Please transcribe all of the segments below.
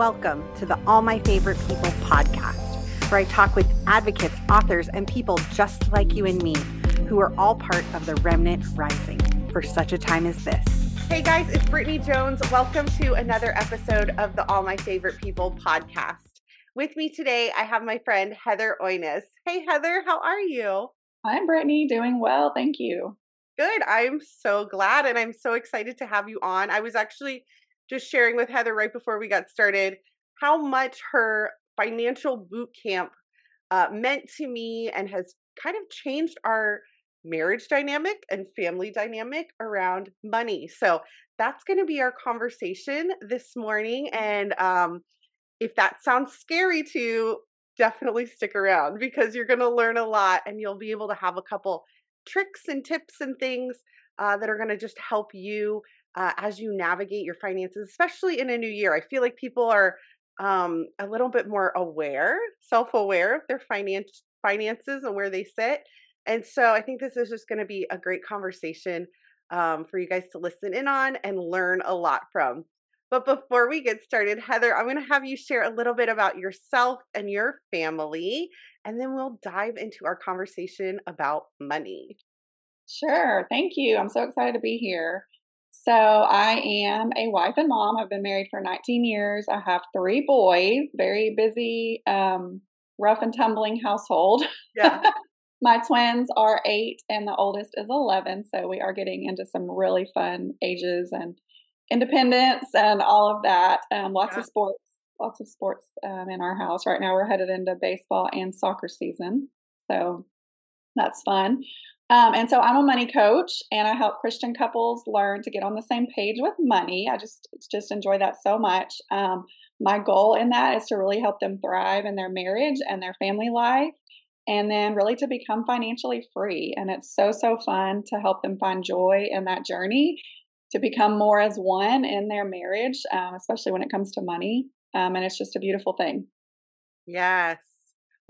Welcome to the All My Favorite People podcast, where I talk with advocates, authors, and people just like you and me who are all part of the remnant rising for such a time as this. Hey guys, it's Brittany Jones. Welcome to another episode of the All My Favorite People podcast. With me today, I have my friend Heather Oynes. Hey Heather, how are you? I'm Brittany, doing well. Thank you. Good. I'm so glad and I'm so excited to have you on. I was actually just sharing with Heather right before we got started how much her financial boot camp uh, meant to me and has kind of changed our marriage dynamic and family dynamic around money. So that's going to be our conversation this morning. And um, if that sounds scary to you, definitely stick around because you're going to learn a lot and you'll be able to have a couple tricks and tips and things uh, that are going to just help you uh, as you navigate your finances, especially in a new year. I feel like people are um, a little bit more aware, self aware of their finance, finances and where they sit. And so I think this is just going to be a great conversation um, for you guys to listen in on and learn a lot from. But before we get started, Heather, I'm going to have you share a little bit about yourself and your family, and then we'll dive into our conversation about money. Sure. Thank you. I'm so excited to be here. So, I am a wife and mom. I've been married for 19 years. I have three boys, very busy, um, rough and tumbling household. Yeah. My twins are eight and the oldest is 11. So, we are getting into some really fun ages and independence and all of that. Um, lots yeah. of sports, lots of sports um, in our house. Right now, we're headed into baseball and soccer season. So, that's fun. Um, and so I'm a money coach and I help Christian couples learn to get on the same page with money. I just just enjoy that so much. Um, my goal in that is to really help them thrive in their marriage and their family life and then really to become financially free. And it's so, so fun to help them find joy in that journey to become more as one in their marriage, um, especially when it comes to money. Um, and it's just a beautiful thing. Yes.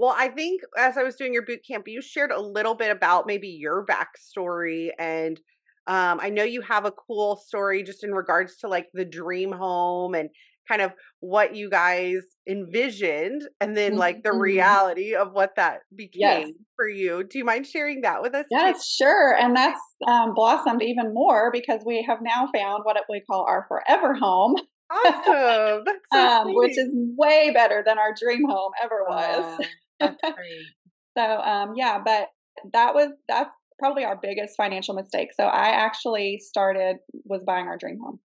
Well, I think as I was doing your boot camp, you shared a little bit about maybe your backstory. And um, I know you have a cool story just in regards to like the dream home and kind of what you guys envisioned and then like the mm-hmm. reality of what that became yes. for you. Do you mind sharing that with us? Yes, too? sure. And that's um, blossomed even more because we have now found what we call our forever home. Awesome. So um, which is way better than our dream home ever was. That's great. so um, yeah, but that was that's probably our biggest financial mistake. So I actually started was buying our dream home.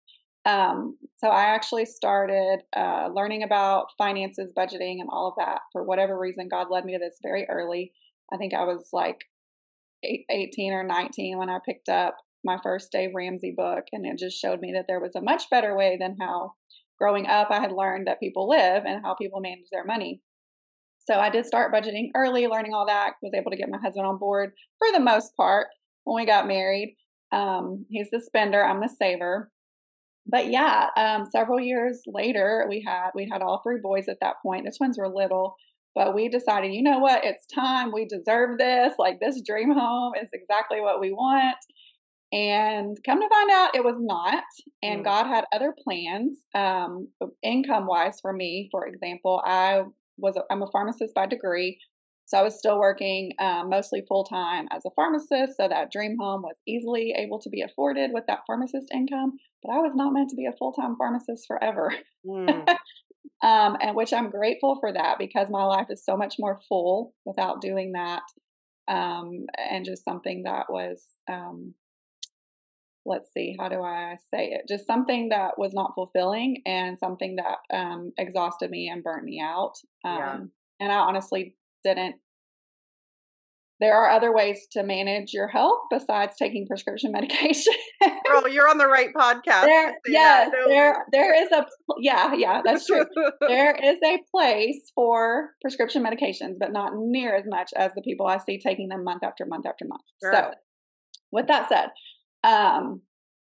Um, so I actually started uh, learning about finances, budgeting, and all of that for whatever reason. God led me to this very early. I think I was like eight, 18 or 19 when I picked up my first Dave Ramsey book, and it just showed me that there was a much better way than how growing up I had learned that people live and how people manage their money. So I did start budgeting early, learning all that, was able to get my husband on board for the most part when we got married. Um, he's the spender, I'm the saver. But yeah, um, several years later, we had we had all three boys at that point. The twins were little, but we decided, you know what, it's time. We deserve this. Like this dream home is exactly what we want. And come to find out, it was not. And mm. God had other plans, um, income wise for me. For example, I was a, I'm a pharmacist by degree, so I was still working um, mostly full time as a pharmacist. So that dream home was easily able to be afforded with that pharmacist income. But I was not meant to be a full time pharmacist forever. Mm. um, and which I'm grateful for that because my life is so much more full without doing that. Um, and just something that was um, let's see, how do I say it? Just something that was not fulfilling and something that um, exhausted me and burnt me out. Um, yeah. And I honestly didn't. There are other ways to manage your health besides taking prescription medication. Girl, you're on the right podcast. There, yes, there, there is a yeah, yeah, that's true. there is a place for prescription medications, but not near as much as the people I see taking them month after month after month. Sure. So, with that said, um,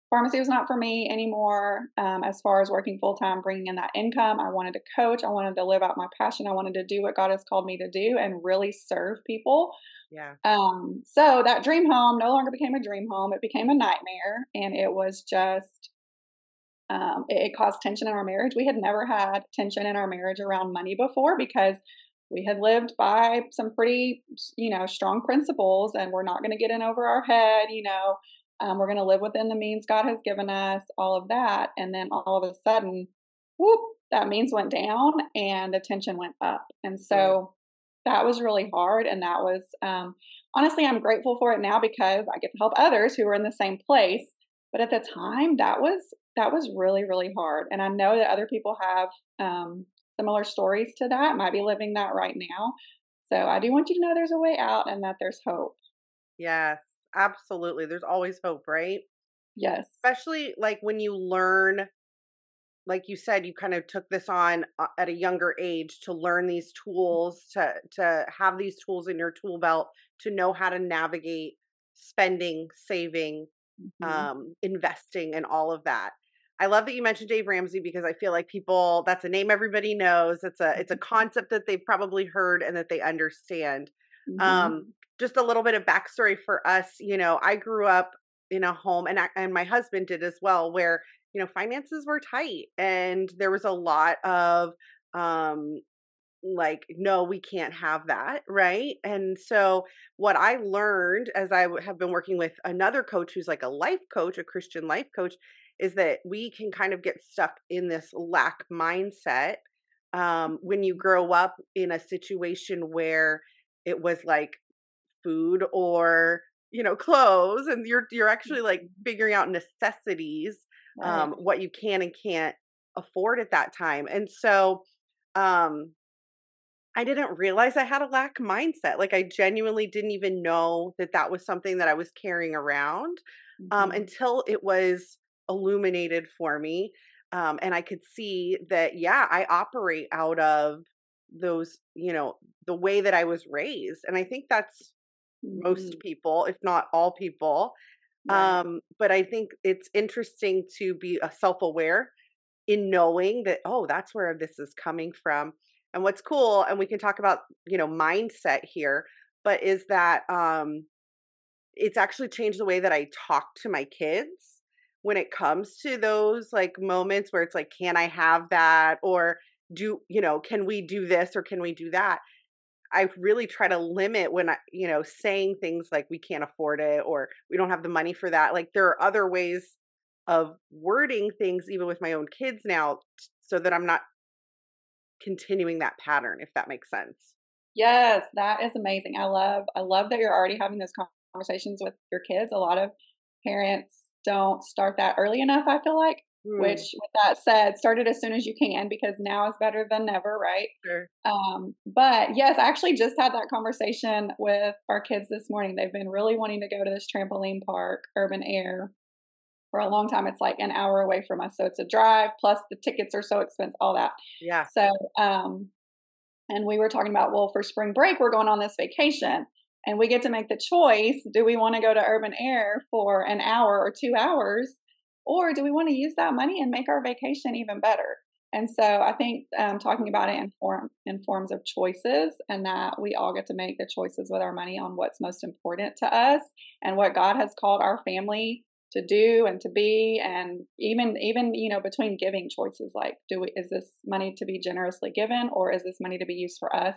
pharmacy was not for me anymore um, as far as working full time, bringing in that income. I wanted to coach. I wanted to live out my passion. I wanted to do what God has called me to do and really serve people. Yeah. Um, so that dream home no longer became a dream home. It became a nightmare. And it was just, Um, it, it caused tension in our marriage. We had never had tension in our marriage around money before because we had lived by some pretty, you know, strong principles and we're not going to get in over our head, you know, um, we're going to live within the means God has given us, all of that. And then all of a sudden, whoop, that means went down and the tension went up. And so that was really hard. And that was, um, honestly, I'm grateful for it now because I get to help others who are in the same place. But at the time, that was that was really really hard. And I know that other people have um, similar stories to that. Might be living that right now. So I do want you to know there's a way out and that there's hope. Yes, absolutely. There's always hope, right? Yes. Especially like when you learn like you said you kind of took this on uh, at a younger age to learn these tools to to have these tools in your tool belt to know how to navigate spending saving mm-hmm. um investing and all of that i love that you mentioned dave ramsey because i feel like people that's a name everybody knows it's a it's a mm-hmm. concept that they've probably heard and that they understand mm-hmm. um just a little bit of backstory for us you know i grew up in a home and I, and my husband did as well where you know finances were tight and there was a lot of um like no we can't have that right? And so what i learned as I have been working with another coach who's like a life coach a christian life coach is that we can kind of get stuck in this lack mindset um, when you grow up in a situation where it was like food or you know clothes and you're you're actually like mm-hmm. figuring out necessities right. um, what you can and can't afford at that time. And so um, I didn't realize I had a lack mindset. Like I genuinely didn't even know that that was something that I was carrying around um, mm-hmm. until it was illuminated for me. Um, and I could see that, yeah, I operate out of those, you know, the way that I was raised. And I think that's. Most people, if not all people. Right. Um, but I think it's interesting to be uh, self aware in knowing that, oh, that's where this is coming from. And what's cool, and we can talk about, you know, mindset here, but is that um, it's actually changed the way that I talk to my kids when it comes to those like moments where it's like, can I have that? Or do, you know, can we do this or can we do that? I really try to limit when I, you know, saying things like we can't afford it or we don't have the money for that. Like there are other ways of wording things, even with my own kids now, so that I'm not continuing that pattern, if that makes sense. Yes, that is amazing. I love, I love that you're already having those conversations with your kids. A lot of parents don't start that early enough, I feel like. Mm. Which, with that said, started as soon as you can because now is better than never, right? Sure. Um, but yes, I actually just had that conversation with our kids this morning. They've been really wanting to go to this trampoline park, Urban Air, for a long time. It's like an hour away from us, so it's a drive. Plus, the tickets are so expensive, all that. Yeah. So, um, and we were talking about, well, for spring break, we're going on this vacation and we get to make the choice do we want to go to urban air for an hour or two hours or do we want to use that money and make our vacation even better? And so I think um, talking about it in, form, in forms of choices and that we all get to make the choices with our money on what's most important to us and what God has called our family to do and to be and even even you know between giving choices like do we is this money to be generously given or is this money to be used for us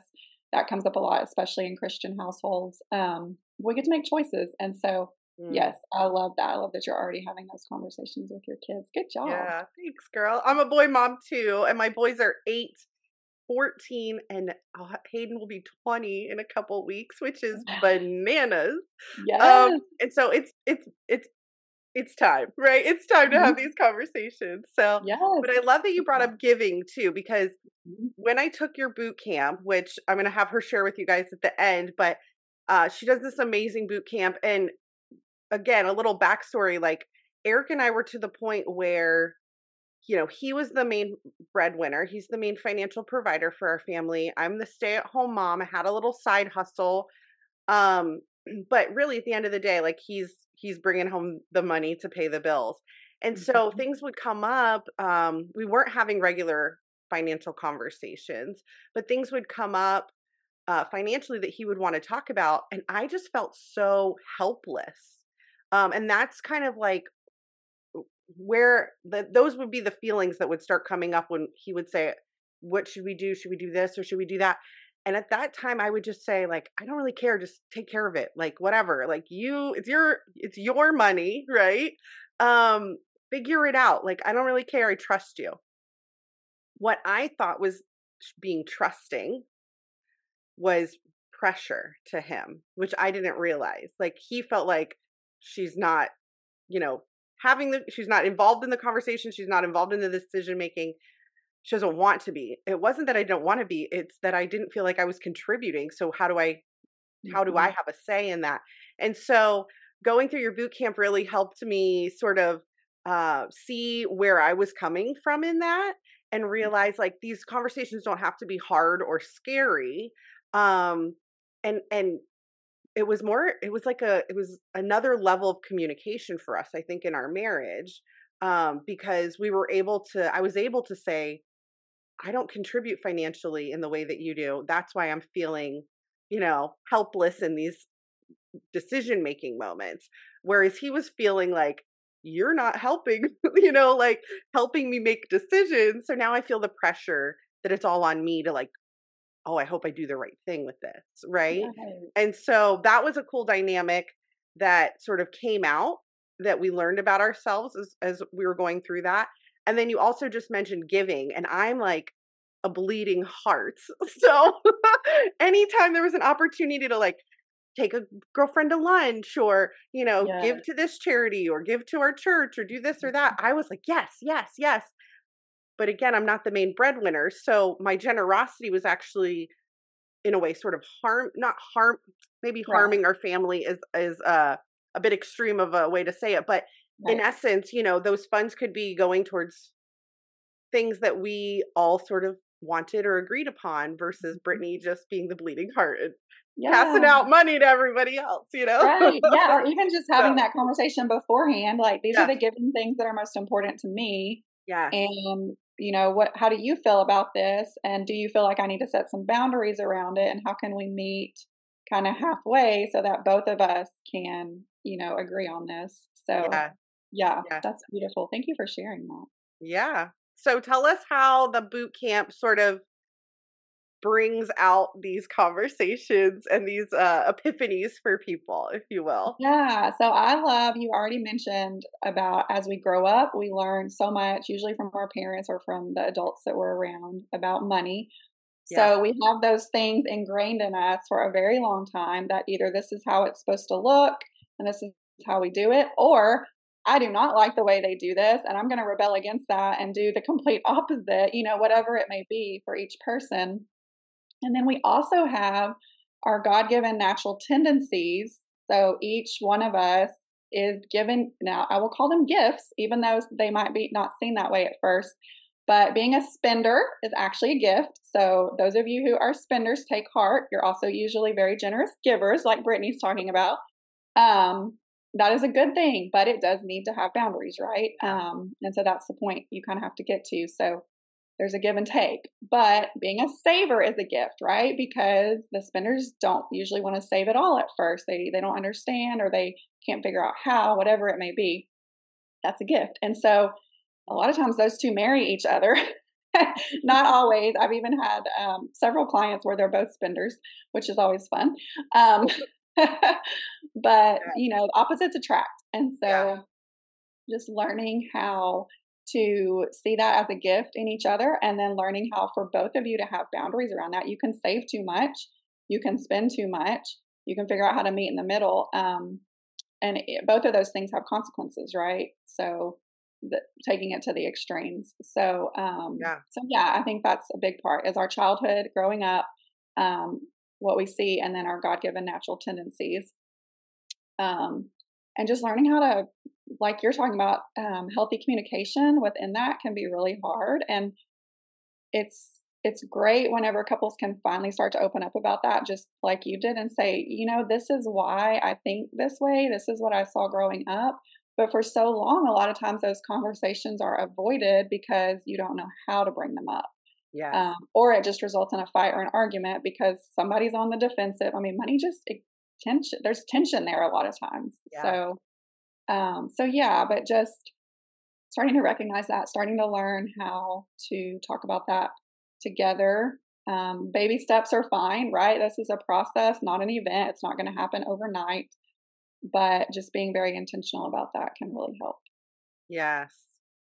that comes up a lot especially in christian households um, we get to make choices and so Mm. Yes, I love that. I love that you're already having those conversations with your kids. Good job. Yeah, thanks, girl. I'm a boy mom too, and my boys are eight, 14, and uh, Hayden will be 20 in a couple weeks, which is bananas. Um, yes. Um, and so it's it's it's it's time, right? It's time to mm-hmm. have these conversations. So, yes. but I love that you brought up giving too, because mm-hmm. when I took your boot camp, which I'm going to have her share with you guys at the end, but uh, she does this amazing boot camp, and again, a little backstory like Eric and I were to the point where, you know, he was the main breadwinner. He's the main financial provider for our family. I'm the stay at home mom. I had a little side hustle. Um, but really at the end of the day, like he's, he's bringing home the money to pay the bills. And so mm-hmm. things would come up. Um, we weren't having regular financial conversations, but things would come up uh, financially that he would want to talk about. And I just felt so helpless um, and that's kind of like where the, those would be the feelings that would start coming up when he would say, What should we do? Should we do this or should we do that? And at that time I would just say, like, I don't really care, just take care of it. Like whatever. Like you it's your it's your money, right? Um, figure it out. Like, I don't really care. I trust you. What I thought was being trusting was pressure to him, which I didn't realize. Like he felt like she's not, you know, having the she's not involved in the conversation, she's not involved in the decision making. She doesn't want to be. It wasn't that I don't want to be, it's that I didn't feel like I was contributing. So how do I how do I mm-hmm. have a say in that? And so going through your boot camp really helped me sort of uh, see where I was coming from in that and mm-hmm. realize like these conversations don't have to be hard or scary. Um, and and it was more it was like a it was another level of communication for us i think in our marriage um because we were able to i was able to say i don't contribute financially in the way that you do that's why i'm feeling you know helpless in these decision making moments. Whereas he was feeling like you're not helping you know like helping me make decisions so now i feel the pressure that it's all on me to like oh, I hope I do the right thing with this, right? And so that was a cool dynamic that sort of came out that we learned about ourselves as, as we were going through that. And then you also just mentioned giving, and I'm like a bleeding heart. So anytime there was an opportunity to like take a girlfriend to lunch or, you know, yes. give to this charity or give to our church or do this or that, mm-hmm. I was like, yes, yes, yes but again i'm not the main breadwinner so my generosity was actually in a way sort of harm not harm maybe right. harming our family is is uh, a bit extreme of a way to say it but right. in essence you know those funds could be going towards things that we all sort of wanted or agreed upon versus mm-hmm. brittany just being the bleeding heart and yeah. passing out money to everybody else you know right yeah or even just having so. that conversation beforehand like these are the given things that are most important to me yeah and you know what how do you feel about this? And do you feel like i need to set some boundaries around it? And how can we meet kind of halfway so that both of us can you know agree on this? So yeah. yeah, yeah. that's beautiful. Thank you for sharing that. Yeah. So tell us how the boot camp sort of brings out these conversations and these uh, epiphanies for people, if you will. Yeah. So I love, you already mentioned about as we grow up, we learn so much, usually from our parents or from the adults that were around about money. Yeah. So we have those things ingrained in us for a very long time that either this is how it's supposed to look and this is how we do it, or I do not like the way they do this and I'm going to rebel against that and do the complete opposite, you know, whatever it may be for each person. And then we also have our God given natural tendencies. So each one of us is given, now I will call them gifts, even though they might be not seen that way at first. But being a spender is actually a gift. So those of you who are spenders take heart. You're also usually very generous givers, like Brittany's talking about. Um, that is a good thing, but it does need to have boundaries, right? Um, and so that's the point you kind of have to get to. So there's a give and take. But being a saver is a gift, right? Because the spenders don't usually want to save it all at first. They they don't understand or they can't figure out how, whatever it may be. That's a gift. And so a lot of times those two marry each other. Not always. I've even had um, several clients where they're both spenders, which is always fun. Um, but you know, opposites attract, and so yeah. just learning how to see that as a gift in each other and then learning how for both of you to have boundaries around that. You can save too much, you can spend too much, you can figure out how to meet in the middle. Um, and it, both of those things have consequences, right? So the, taking it to the extremes. So um, yeah, so yeah, I think that's a big part is our childhood, growing up, um, what we see, and then our God given natural tendencies. Um, and just learning how to like you're talking about um, healthy communication within that can be really hard and it's it's great whenever couples can finally start to open up about that just like you did and say you know this is why i think this way this is what i saw growing up. But for so long a lot of times those conversations are avoided because you don't know how to bring them up yeah um, or it just results in a fight or an argument because somebody's on the defensive. I mean money just it, tension there's tension there a lot of times yeah. so um, so yeah, but just starting to recognize that, starting to learn how to talk about that together. Um, baby steps are fine, right? This is a process, not an event. It's not going to happen overnight, but just being very intentional about that can really help. Yes.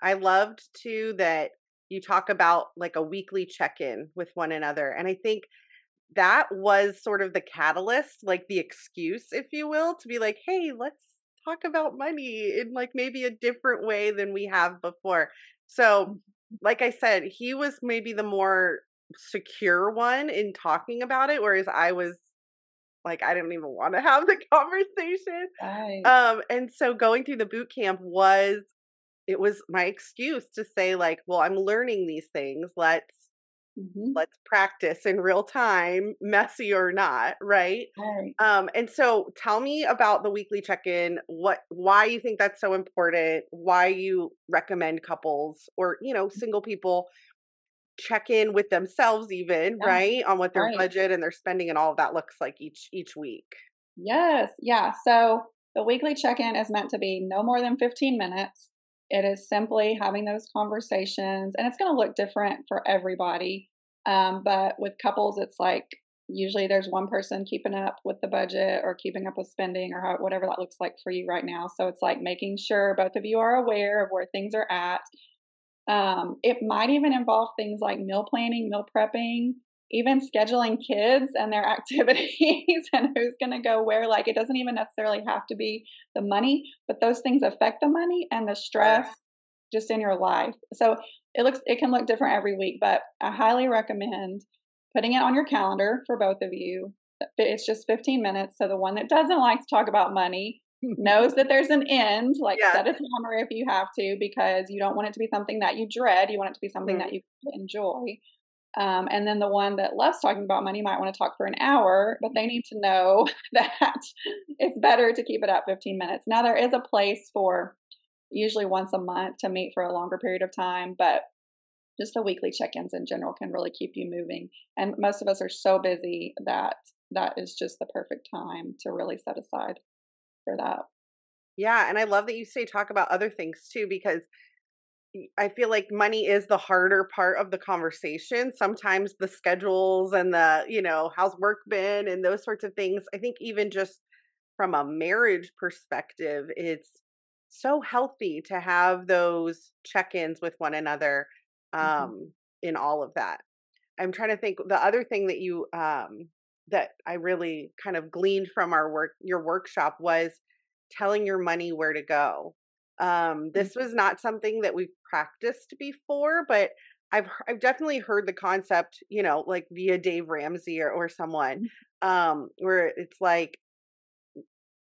I loved too that you talk about like a weekly check in with one another. And I think that was sort of the catalyst, like the excuse, if you will, to be like, hey, let's talk about money in like maybe a different way than we have before. So, like I said, he was maybe the more secure one in talking about it, whereas I was like I didn't even want to have the conversation. Right. Um, and so going through the boot camp was it was my excuse to say like, well, I'm learning these things. Let's Mm-hmm. Let's practice in real time, messy or not, right? right? Um, and so tell me about the weekly check-in, what why you think that's so important, why you recommend couples or, you know, mm-hmm. single people check in with themselves even, yeah. right? On what their right. budget and their spending and all of that looks like each each week. Yes. Yeah. So the weekly check-in is meant to be no more than 15 minutes. It is simply having those conversations, and it's going to look different for everybody. Um, but with couples, it's like usually there's one person keeping up with the budget or keeping up with spending or how, whatever that looks like for you right now. So it's like making sure both of you are aware of where things are at. Um, it might even involve things like meal planning, meal prepping, even scheduling kids and their activities and who's going to go where. Like it doesn't even necessarily have to be the money, but those things affect the money and the stress just in your life. So it looks it can look different every week, but I highly recommend putting it on your calendar for both of you. It's just 15 minutes. So the one that doesn't like to talk about money knows that there's an end. Like yes. set a timer if you have to, because you don't want it to be something that you dread. You want it to be something mm-hmm. that you enjoy. Um, and then the one that loves talking about money might want to talk for an hour, but they need to know that it's better to keep it at 15 minutes. Now, there is a place for usually once a month to meet for a longer period of time, but just the weekly check-ins in general can really keep you moving. And most of us are so busy that that is just the perfect time to really set aside for that. Yeah, and I love that you say talk about other things too because I feel like money is the harder part of the conversation. Sometimes the schedules and the, you know, how's work been and those sorts of things. I think even just from a marriage perspective, it's so healthy to have those check-ins with one another mm-hmm. um mm-hmm. in all of that. I'm trying to think the other thing that you um that I really kind of gleaned from our work your workshop was telling your money where to go. Um, mm-hmm. this was not something that we've practiced before, but I've I've definitely heard the concept, you know, like via Dave Ramsey or, or someone, mm-hmm. um, where it's like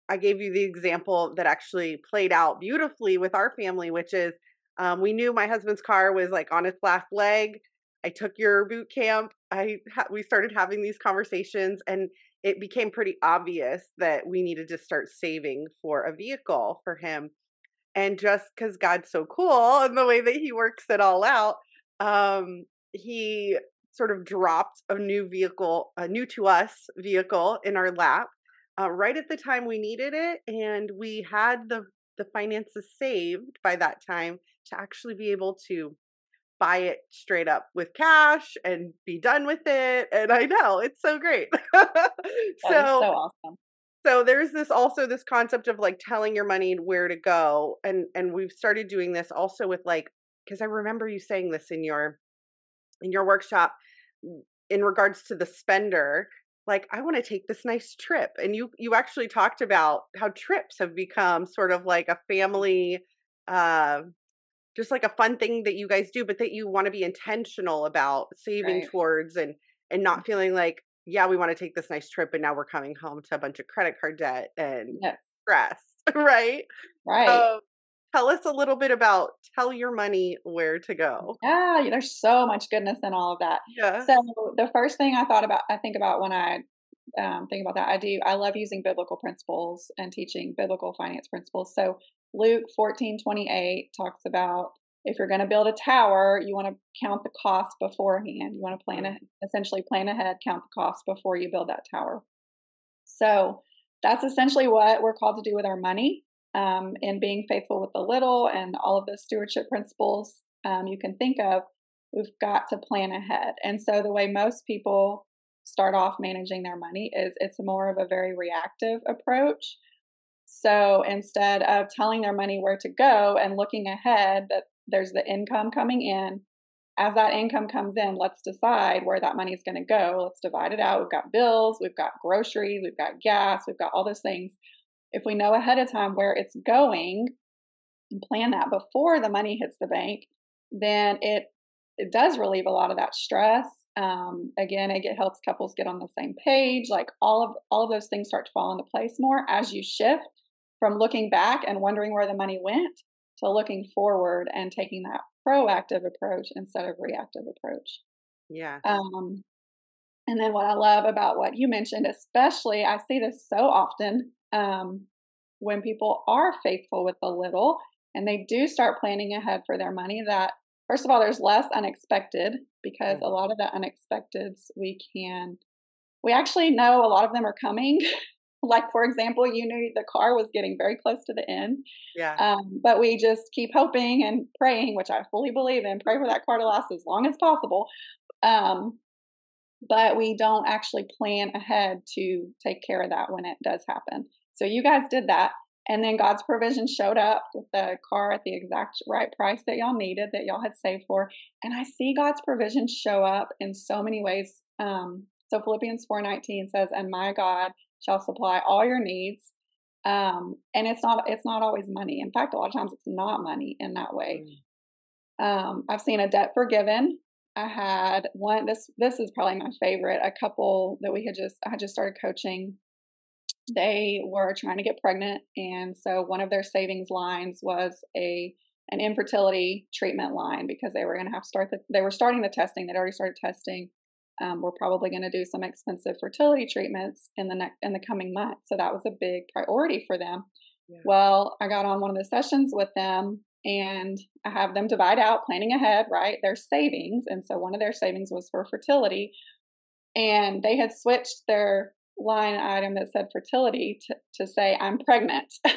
I gave you the example that actually played out beautifully with our family, which is um, we knew my husband's car was like on its last leg. I took your boot camp. I ha- we started having these conversations, and it became pretty obvious that we needed to start saving for a vehicle for him. And just because God's so cool and the way that He works it all out, um, He sort of dropped a new vehicle, a new to us vehicle in our lap uh, right at the time we needed it, and we had the the finances saved by that time to actually be able to buy it straight up with cash and be done with it. And I know it's so great. so, so awesome. So there's this also this concept of like telling your money where to go. And and we've started doing this also with like because I remember you saying this in your in your workshop in regards to the spender like i want to take this nice trip and you you actually talked about how trips have become sort of like a family uh just like a fun thing that you guys do, but that you want to be intentional about saving right. towards and and not mm. feeling like, yeah, we want to take this nice trip and now we're coming home to a bunch of credit card debt and yes. stress, right? Right. Um, tell us a little bit about tell your money where to go. Yeah, there's so much goodness in all of that. Yeah. So the first thing I thought about, I think about when I um, think about that, I do. I love using biblical principles and teaching biblical finance principles. So Luke 14 28 talks about if you're going to build a tower, you want to count the cost beforehand. You want to plan, essentially plan ahead, count the cost before you build that tower. So that's essentially what we're called to do with our money. um, in being faithful with the little and all of the stewardship principles um, you can think of, we've got to plan ahead. And so the way most people start off managing their money is it's more of a very reactive approach. So instead of telling their money where to go and looking ahead that there's the income coming in, as that income comes in, let's decide where that money is going to go. Let's divide it out. We've got bills, we've got groceries, we've got gas, we've got all those things. If we know ahead of time where it's going and plan that before the money hits the bank, then it it does relieve a lot of that stress. Um, again, it, it helps couples get on the same page. Like all of all of those things start to fall into place more as you shift from looking back and wondering where the money went to looking forward and taking that proactive approach instead of reactive approach. Yeah. Um, and then what I love about what you mentioned, especially I see this so often um, when people are faithful with the little and they do start planning ahead for their money. That first of all, there's less unexpected because a mm-hmm. lot of the unexpecteds we can we actually know a lot of them are coming like for example you knew the car was getting very close to the end yeah. um, but we just keep hoping and praying which i fully believe in pray for that car to last as long as possible um, but we don't actually plan ahead to take care of that when it does happen. So you guys did that and then god's provision showed up with the car at the exact right price that y'all needed that y'all had saved for and i see god's provision show up in so many ways um, so philippians 4.19 says and my god shall supply all your needs. Um, and it's not it's not always money. In fact, a lot of times it's not money in that way. Mm. Um, I've seen a debt forgiven. I had one. This this is probably my favorite. A couple that we had just I had just started coaching. They were trying to get pregnant, and so one of their savings lines was a an infertility treatment line because they were going to have to start the they were starting the testing. They'd already started testing, um, we're probably going to do some expensive fertility treatments in the next in the coming months. So that was a big priority for them. Yeah. Well, I got on one of the sessions with them and I have them divide out planning ahead, right? Their savings. And so one of their savings was for fertility. And they had switched their line item that said fertility to, to say, I'm pregnant. so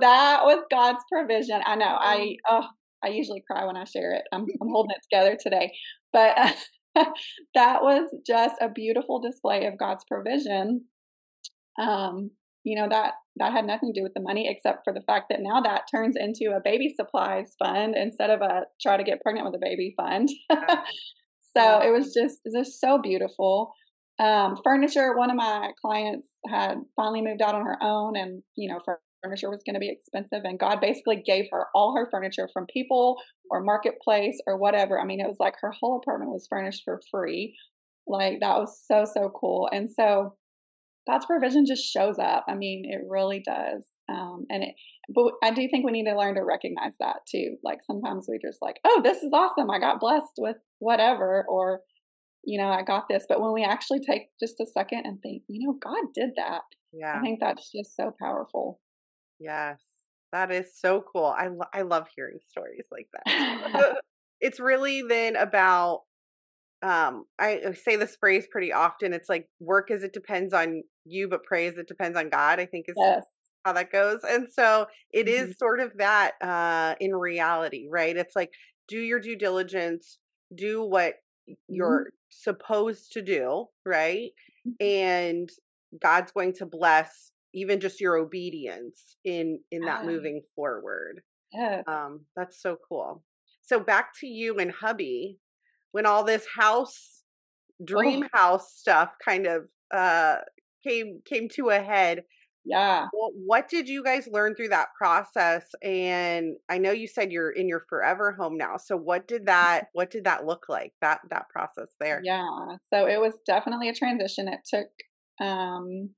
that was God's provision. I know. I mm. oh I usually cry when I share it. I'm, I'm holding it together today. But that was just a beautiful display of God's provision. Um, you know that that had nothing to do with the money except for the fact that now that turns into a baby supplies fund instead of a try to get pregnant with a baby fund. so it was just just so beautiful. Um, furniture. One of my clients had finally moved out on her own, and you know, for furniture was going to be expensive and god basically gave her all her furniture from people or marketplace or whatever. I mean it was like her whole apartment was furnished for free. Like that was so so cool. And so god's provision just shows up. I mean it really does. Um, and it but i do think we need to learn to recognize that too. Like sometimes we just like oh this is awesome. I got blessed with whatever or you know i got this. But when we actually take just a second and think you know god did that yeah. i think that's just so powerful Yes. That is so cool. I lo- I love hearing stories like that. it's really then about um I say this phrase pretty often. It's like work as it depends on you, but pray as it depends on God, I think is yes. how that goes. And so it mm-hmm. is sort of that uh in reality, right? It's like do your due diligence, do what mm-hmm. you're supposed to do, right? Mm-hmm. And God's going to bless even just your obedience in in that moving forward. Um that's so cool. So back to you and hubby when all this house dream oh. house stuff kind of uh came came to a head yeah. well, what did you guys learn through that process? And i know you said you're in your forever home now so what did that what did that look like that that process there? Yeah so it was definitely a transition it took um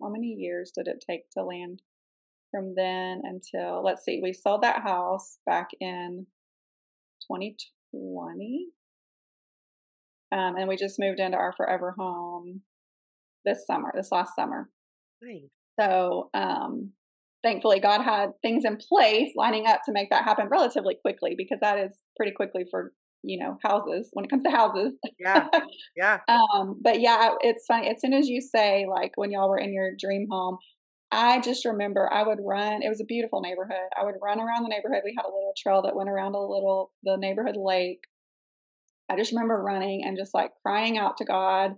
how many years did it take to land from then until let's see we sold that house back in 2020 um, and we just moved into our forever home this summer this last summer nice. so um, thankfully god had things in place lining up to make that happen relatively quickly because that is pretty quickly for you know houses when it comes to houses yeah yeah um but yeah it's funny as soon as you say like when y'all were in your dream home I just remember I would run. It was a beautiful neighborhood. I would run around the neighborhood. We had a little trail that went around a little the neighborhood lake. I just remember running and just like crying out to God,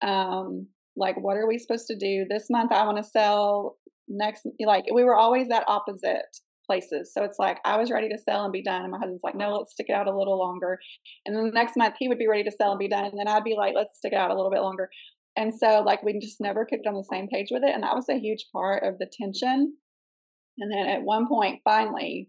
um, like, what are we supposed to do this month? I want to sell next. Like, we were always that opposite places. So it's like I was ready to sell and be done. And my husband's like, no, let's stick it out a little longer. And then the next month he would be ready to sell and be done. And then I'd be like, let's stick it out a little bit longer. And so like we just never could on the same page with it. And that was a huge part of the tension. And then at one point, finally,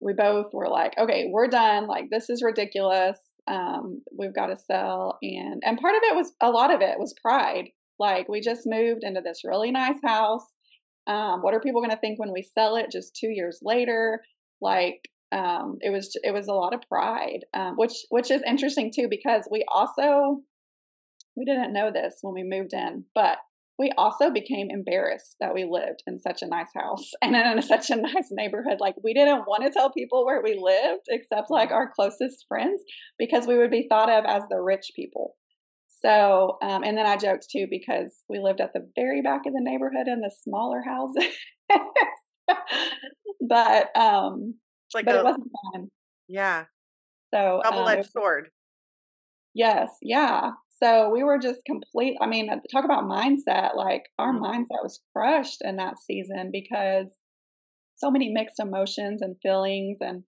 we both were like, okay, we're done. Like this is ridiculous. Um, we've got to sell. And and part of it was a lot of it was pride. Like we just moved into this really nice house. Um, what are people going to think when we sell it just two years later? Like um, it was it was a lot of pride, um, which which is interesting too because we also we didn't know this when we moved in, but we also became embarrassed that we lived in such a nice house and in such a nice neighborhood. Like we didn't want to tell people where we lived except like our closest friends because we would be thought of as the rich people. So, um, and then I joked too because we lived at the very back of the neighborhood in the smaller houses. but um, like but a, it wasn't fun. Yeah. So double edged um, sword. Yes, yeah. So we were just complete. I mean, talk about mindset. Like our mm-hmm. mindset was crushed in that season because so many mixed emotions and feelings and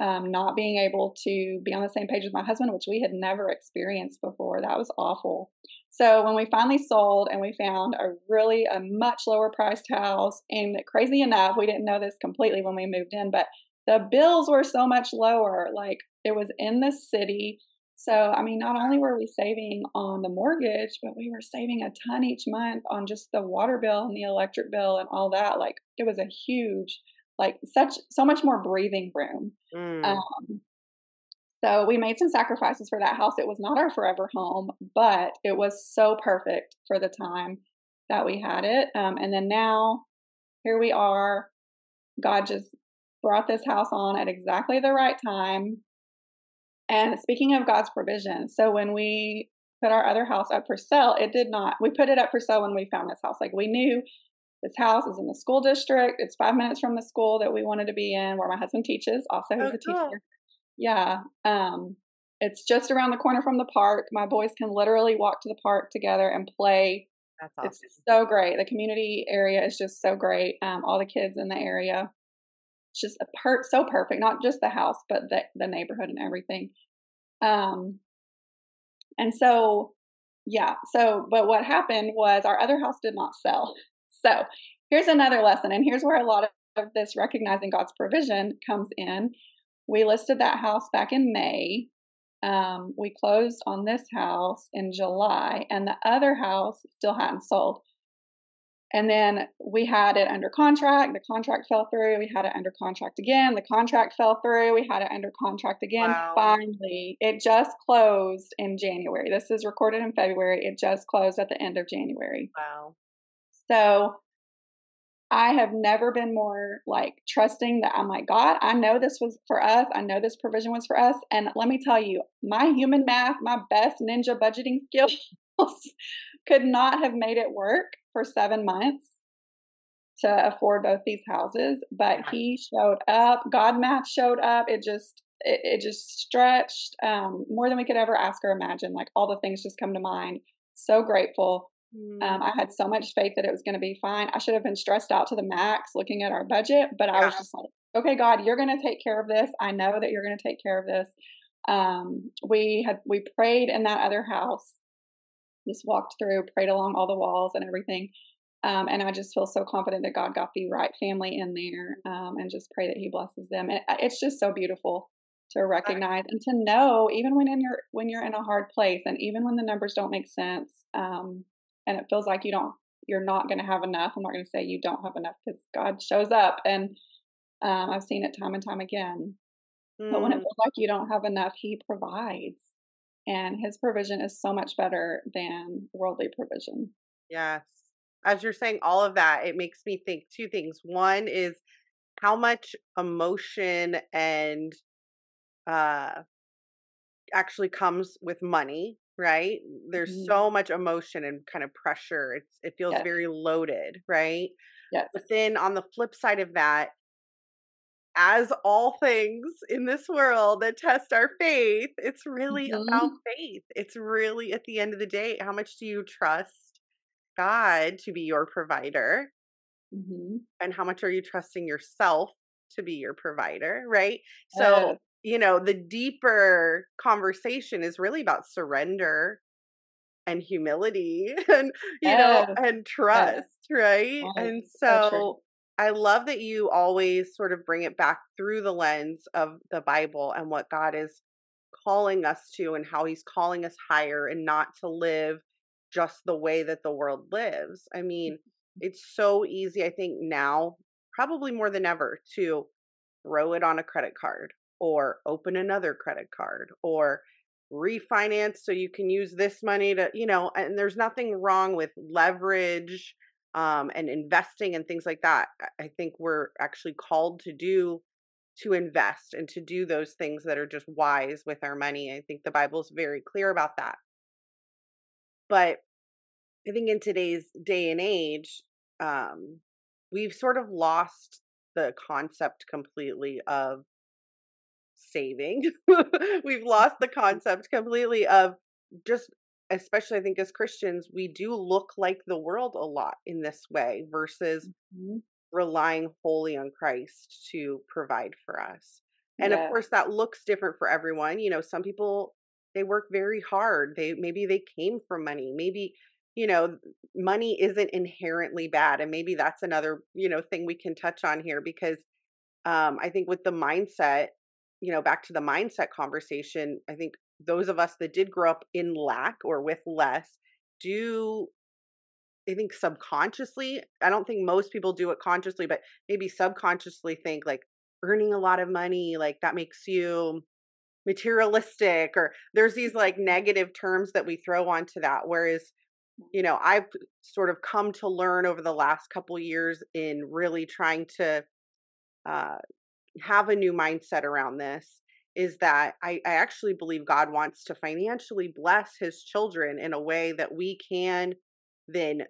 um, not being able to be on the same page with my husband, which we had never experienced before. That was awful. So when we finally sold and we found a really a much lower priced house, and crazy enough, we didn't know this completely when we moved in, but the bills were so much lower. Like it was in the city. So, I mean, not only were we saving on the mortgage, but we were saving a ton each month on just the water bill and the electric bill and all that. Like, it was a huge, like, such, so much more breathing room. Mm. Um, so we made some sacrifices for that house. It was not our forever home, but it was so perfect for the time that we had it. Um, and then now, here we are. God just brought this house on at exactly the right time and speaking of God's provision, so when we put our other house up for sale, it did not, we put it up for sale when we found this house. Like we knew this house is in the school district. It's five minutes from the school that we wanted to be in, where my husband teaches. Also, he's oh, a cool. teacher. Yeah. Um, it's just around the corner from the park. My boys can literally walk to the park together and play. That's awesome. It's so great. The community area is just so great. Um, all the kids in the area it's just a per so perfect, not just the house, but the the neighborhood and everything. Um, and so yeah, so but what happened was our other house did not sell. So here's another lesson, and here's where a lot of this recognizing God's provision comes in. We listed that house back in May. Um, we closed on this house in July, and the other house still hadn't sold. And then we had it under contract. The contract fell through. We had it under contract again. The contract fell through. We had it under contract again. Wow. Finally, it just closed in January. This is recorded in February. It just closed at the end of January. Wow. So I have never been more like trusting that I'm like, God, I know this was for us. I know this provision was for us. And let me tell you, my human math, my best ninja budgeting skills could not have made it work for seven months to afford both these houses, but he showed up. God math showed up. It just it, it just stretched um, more than we could ever ask or imagine. Like all the things just come to mind. So grateful. Mm. Um, I had so much faith that it was going to be fine. I should have been stressed out to the max looking at our budget, but I was just like, okay, God, you're going to take care of this. I know that you're going to take care of this. Um, we had we prayed in that other house just walked through, prayed along all the walls and everything. Um, and I just feel so confident that God got the right family in there um, and just pray that He blesses them. It, it's just so beautiful to recognize and to know even when in your when you're in a hard place and even when the numbers don't make sense um, and it feels like you don't you're not going to have enough i'm not going to say you don't have enough because god shows up and um, i've seen it time and time again mm. but when it mm. feels like you don't have enough he provides and his provision is so much better than worldly provision. Yes. As you're saying all of that, it makes me think two things. One is how much emotion and uh actually comes with money, right? There's Mhm. so much emotion and kind of pressure. It's it feels Yes. very loaded, right? Yes. But then on the flip side of that, as all things in this world that test our faith, it's really about Mhm. faith. It's really at the end of the day, how much do you trust God to be your provider? Mhm. And how much are you trusting yourself to be your provider, right? So, you know, the deeper conversation is really about surrender and humility and, you know, and trust, right? Right. And so I love that you always sort of bring it back through the lens of the Bible and what God is calling us to and how he's calling us higher and not to live just the way that the world lives. I mean, mm-hmm. it's so easy, I think, now, probably more than ever, to throw it on a credit card or open another credit card or refinance so you can use this money to, you know, and there's nothing wrong with leverage um, and investing and things like that. I think we're actually called to do to invest and to do those things that are just wise with our money. I think the Bible's very clear about that. But I think in today's day and age, um, we've sort of lost the concept completely of saving. we've lost the concept completely of just, especially I think as Christians, we do look like the world a lot in this way versus Mhm. relying wholly on Christ to provide for us. And of course that looks different for everyone. You know, some people they work very hard. They maybe they came from money. Maybe, you know, money isn't inherently bad and maybe that's another, you know, thing we can touch on here because um I think with the mindset, you know, back to the mindset conversation, I think those of us that did grow up in lack or with less do I think subconsciously, I don't think most people do it consciously, but maybe subconsciously think like earning a lot of money, like that makes you materialistic, or there's these like negative terms that we throw onto that. Whereas, you know, I've sort of come to learn over the last couple years in really trying to uh, have a new mindset around this is that I, I actually believe God wants to financially bless his children in a way that we can then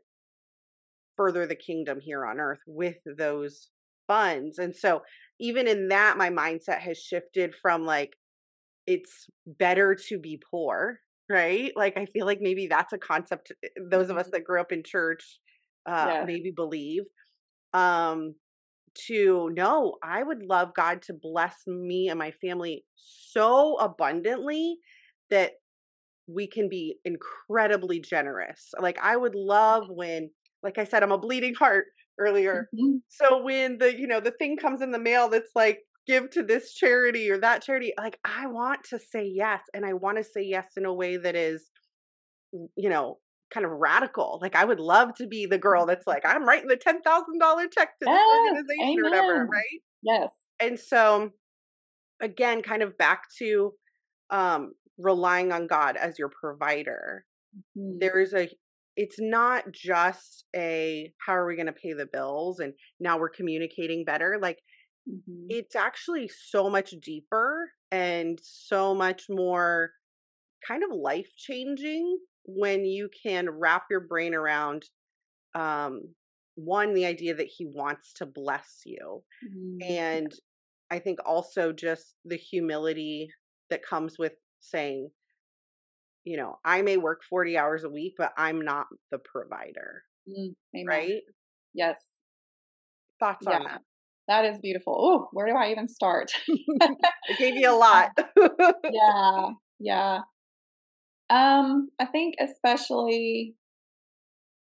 further the kingdom here on earth with those funds. And so even in that, my mindset has shifted from like, it's better to be poor, right? Like, I feel like maybe that's a concept eh, those of us Mhm. that grew up in church uh, Yes. maybe believe. Um, to no, I would love God to bless me and my family so abundantly that we can be incredibly generous. Like I would love when, like I said, I'm a bleeding heart earlier. Mhm. So when the, you know, the thing comes in the mail that's like, give to this charity or that charity, like I want to say yes. And I want to say yes in a way that is, you know, kind of radical. Like I would love to be the girl that's like, I'm writing the $10,000 check to this Yes. organization or whatever, right? Yes. And so again, kind of back to um relying on God as your provider. Mhm. There is a it's not just a how are we going to pay the bills and now we're communicating better. Like Mhm. it's actually so much deeper and so much more kind of life changing when you can wrap your brain around um one the idea that he wants to bless you Mhm. and i think also just the humility that comes with saying you know i may work 40 hours a week but i'm not the provider Mm. Right Yes. thoughts on that That is beautiful. Oh, where do I even start? i gave you a lot yeah. Yeah. Um, I think especially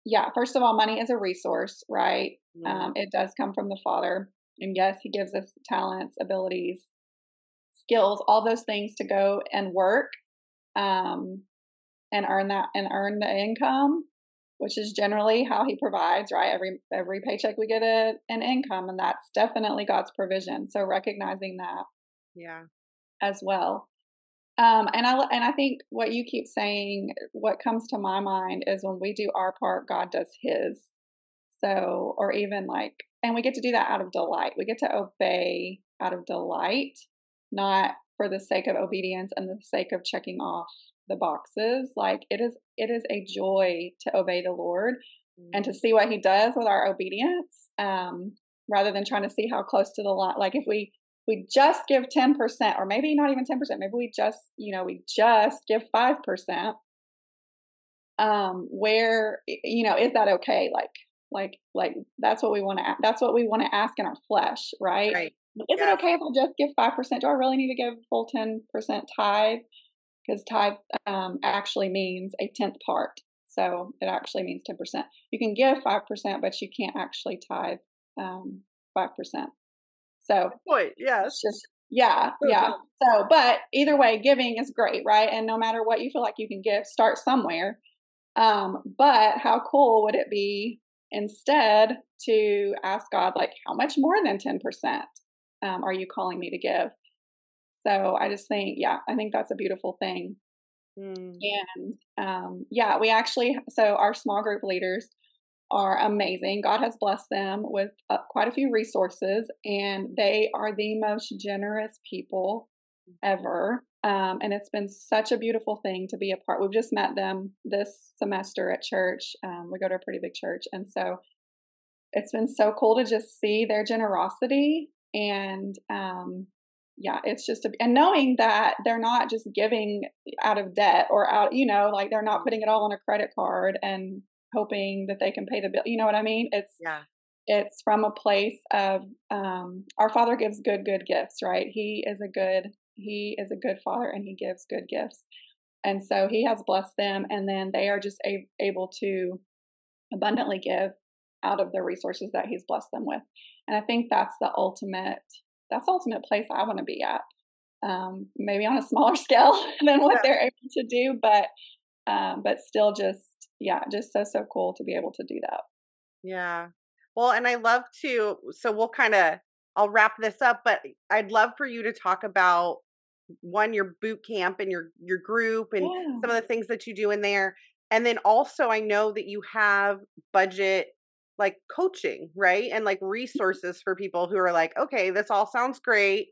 yeah, first of all, money is a resource, right? Mhm. Um, it does come from the Father. And yes, He gives us talents, abilities, skills, all those things to go and work um, and earn that and earn the income, which is generally how He provides, right? Every every paycheck we get a, an income, and that's definitely God's provision. So recognizing that yeah as well. Um, and I and I think what you keep saying, what comes to my mind is when we do our part, God does His. So, or even like, and we get to do that out of delight. We get to obey out of delight, not for the sake of obedience and the sake of checking off the boxes. Like it is it is a joy to obey the Lord mm-hmm. and to see what he does with our obedience. Um, rather than trying to see how close to the line like if we we just give 10% or maybe not even 10% maybe we just you know we just give 5% um where you know is that okay? Like like like that's what we want to that's what we want to ask in our flesh right, right. is it okay if i just give 5% do i really need to give full 10% tithe? Because tithe um, actually means a tenth part. So it actually means 10% you can give 5% but you can't actually tithe um, 5% so point yes just yeah yeah so but either way giving is great right and no matter what you feel like you can give start somewhere um, but how cool would it be instead to ask God, like, how much more than 10% um, are you calling me to give? So I just think, yeah, I think that's a beautiful thing. Mm. And um, yeah, we actually, so our small group leaders are amazing. God has blessed them with uh, quite a few resources, and they are the most generous people ever. Um, and it's been such a beautiful thing to be a part. We've just met them this semester at church. Um, we go to a pretty big church. And so it's been so cool to just see their generosity and um, yeah, it's just a, and knowing that they're not just giving out of debt or out, you know, like they're not putting it all on a credit card and hoping that they can pay the bill. You know what I mean? It's yeah. It's from a place of um, our Father gives good, good gifts, right? He is a good he is a good father and he gives good gifts. And so he has blessed them, and then they are just a- able to abundantly give out of the resources that he's blessed them with. And I think that's the ultimate that's the ultimate place I want to be at. Um, maybe on a smaller scale than what yeah. they're able to do, but um, but still just yeah, just so so cool to be able to do that. Yeah. Well, and I love to so we'll kind of I'll wrap this up, but I'd love for you to talk about one your boot camp and your your group and yeah. some of the things that you do in there and then also i know that you have budget like coaching right and like mm-hmm. resources for people who are like okay this all sounds great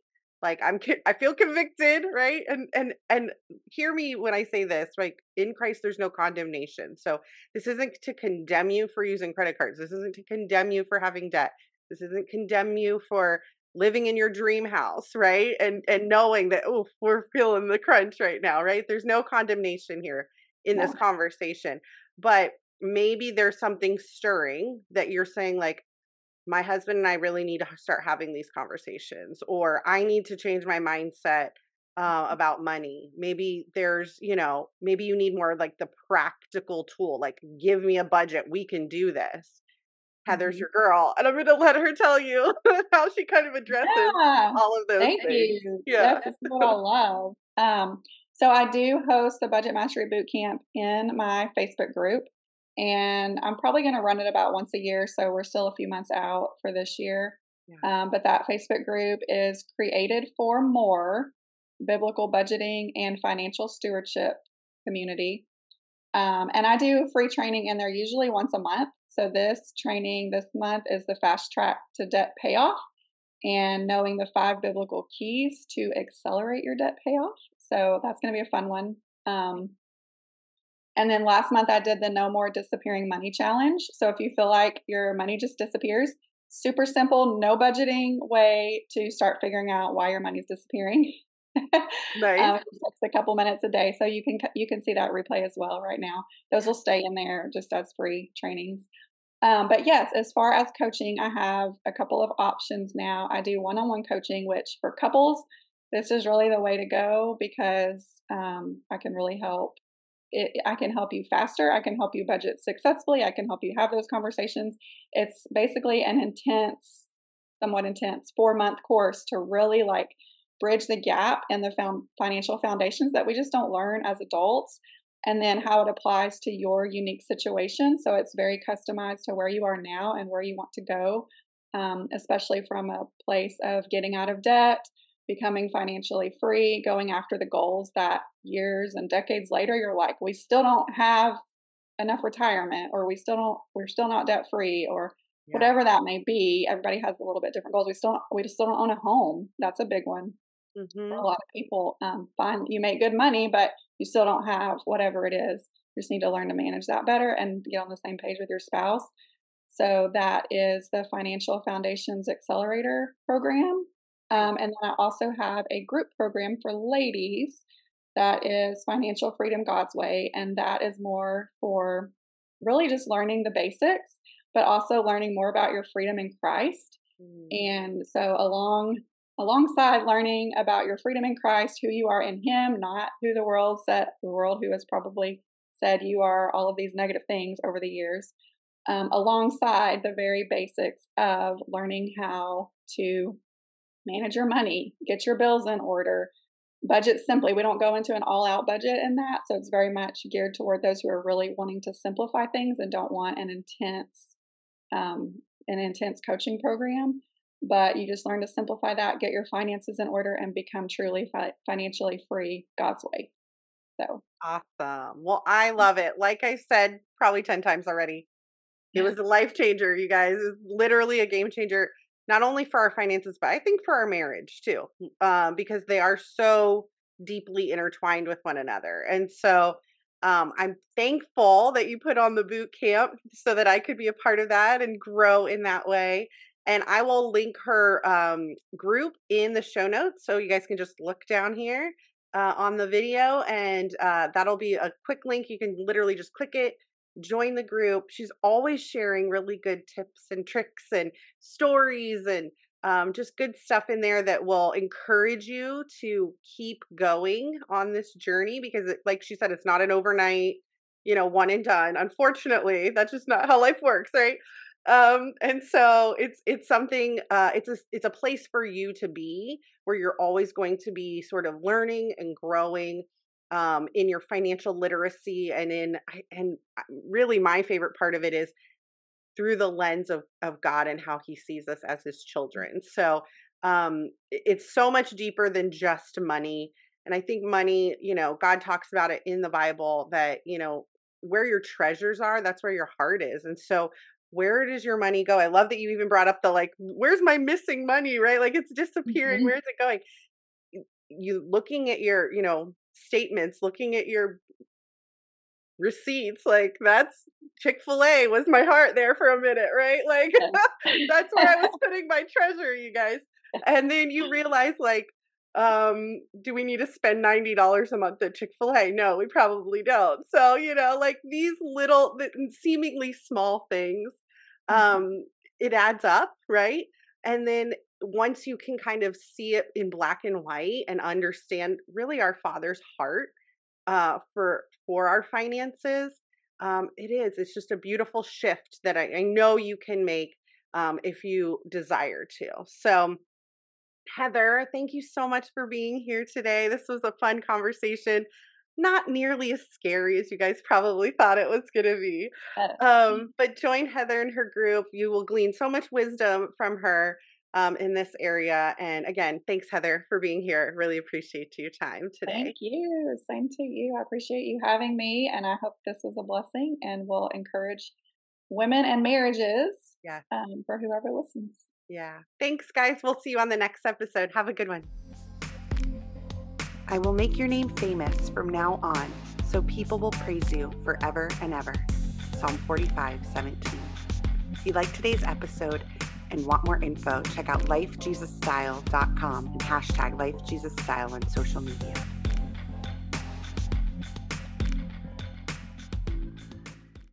like i'm i feel convicted right and and and hear me when i say this like in christ there's no condemnation so this isn't to condemn you for using credit cards this isn't to condemn you for having debt this isn't condemn you for living in your dream house, right? And and knowing that oh, we're feeling the crunch right now, right? There's no condemnation here in yeah. this conversation. But maybe there's something stirring that you're saying like my husband and I really need to start having these conversations or I need to change my mindset uh, mm-hmm. about money. Maybe there's, you know, maybe you need more like the practical tool, like give me a budget. We can do this. Heather's mm-hmm. your girl. And I'm going to let her tell you how she kind of addresses yeah. all of those Thank things. you. Yeah. This is what I love. Um, so I do host the Budget Mastery Boot Camp in my Facebook group. And I'm probably going to run it about once a year. So we're still a few months out for this year. Yeah. Um, but that Facebook group is created for more biblical budgeting and financial stewardship community. Um, and I do free training in there usually once a month. So this training this month is the fast track to debt payoff and knowing the five biblical keys to accelerate your debt payoff. So that's going to be a fun one. Um, and then last month I did the No More Disappearing Money Challenge. So if you feel like your money just disappears, super simple, no budgeting way to start figuring out why your money's disappearing. nice. um, it takes a couple minutes a day, so you can you can see that replay as well right now. Those will stay in there just as free trainings. Um, but yes, as far as coaching, I have a couple of options now. I do one on one coaching, which for couples, this is really the way to go because um, I can really help. It, I can help you faster. I can help you budget successfully. I can help you have those conversations. It's basically an intense, somewhat intense four month course to really like bridge the gap in the found financial foundations that we just don't learn as adults and then how it applies to your unique situation. So it's very customized to where you are now and where you want to go, um, especially from a place of getting out of debt, becoming financially free, going after the goals that years and decades later you're like, we still don't have enough retirement, or we still don't, we're still not debt free, or yeah. whatever that may be. Everybody has a little bit different goals. We still, we just still don't own a home. That's a big one. Mm-hmm. a lot of people um, find you make good money, but you still don't have whatever it is. You just need to learn to manage that better and get on the same page with your spouse. So that is the Financial Foundations Accelerator program. Um, and then I also have a group program for ladies that is Financial Freedom God's Way. And that is more for really just learning the basics, but also learning more about your freedom in Christ. Mm. And so along alongside learning about your freedom in Christ, who you are in Him, not who the world said, the world who has probably said you are all of these negative things over the years, um, alongside the very basics of learning how to manage your money, get your bills in order, budget simply. We don't go into an all out budget in that. So it's very much geared toward those who are really wanting to simplify things and don't want an intense, um, an intense coaching program but you just learn to simplify that, get your finances in order, and become truly fi- financially free God's way. So awesome. Well, I love it. Like I said, probably 10 times already. It was a life changer, you guys. It's literally a game changer, not only for our finances, but I think for our marriage too, um, because they are so deeply intertwined with one another. And so um, I'm thankful that you put on the boot camp so that I could be a part of that and grow in that way and I will link her um, group in the show notes so you guys can just look down here uh, on the video, and uh, that'll be a quick link. You can literally just click it, join the group. She's always sharing really good tips and tricks and stories and um, just good stuff in there that will encourage you to keep going on this journey because, it, like she said, it's not an overnight, you know, one and done. Unfortunately, that's just not how life works, right? um and so it's it's something uh it's a it's a place for you to be where you're always going to be sort of learning and growing um in your financial literacy and in and uh, really my favorite part of it is through the lens of of God and how he sees us as his children so um it's so much deeper than just money and i think money you know god talks about it in the bible that you know where your treasures are that's where your heart is and so where does your money go? I love that you even brought up the like, where's my missing money, right? Like it's disappearing. Mm-hmm. Where's it going? You looking at your, you know, statements, looking at your receipts, like that's Chick fil A was my heart there for a minute, right? Like that's where I was putting my treasure, you guys. And then you realize, like, um, do we need to spend $90 a month at Chick fil A? No, we probably don't. So, you know, like these little, seemingly small things Mm-hmm. um, it adds up, right? And then once you can kind of see it in black and white and understand really our father's heart uh, for for our finances, um, it is. It's just a beautiful shift that I, I know you can make um, if you desire to. So. Heather, thank you so much for being here today. This was a fun conversation not nearly as scary as you guys probably thought it was going to be. Um, but join Heather and her group. You will glean so much wisdom from her um, in this area. And again, thanks, Heather, for being here. Really appreciate your time today. Thank you. Same to you. I appreciate you having me. And I hope this was a blessing and will encourage women and marriages yeah. Um, for whoever listens. Yeah. Thanks, guys. We'll see you on the next episode. Have a good one. I will make your name famous from now on, so people will praise you forever and ever. Psalm 45, 17. If you like today's episode and want more info, check out lifejesusstyle.com and hashtag lifejesusstyle on social media.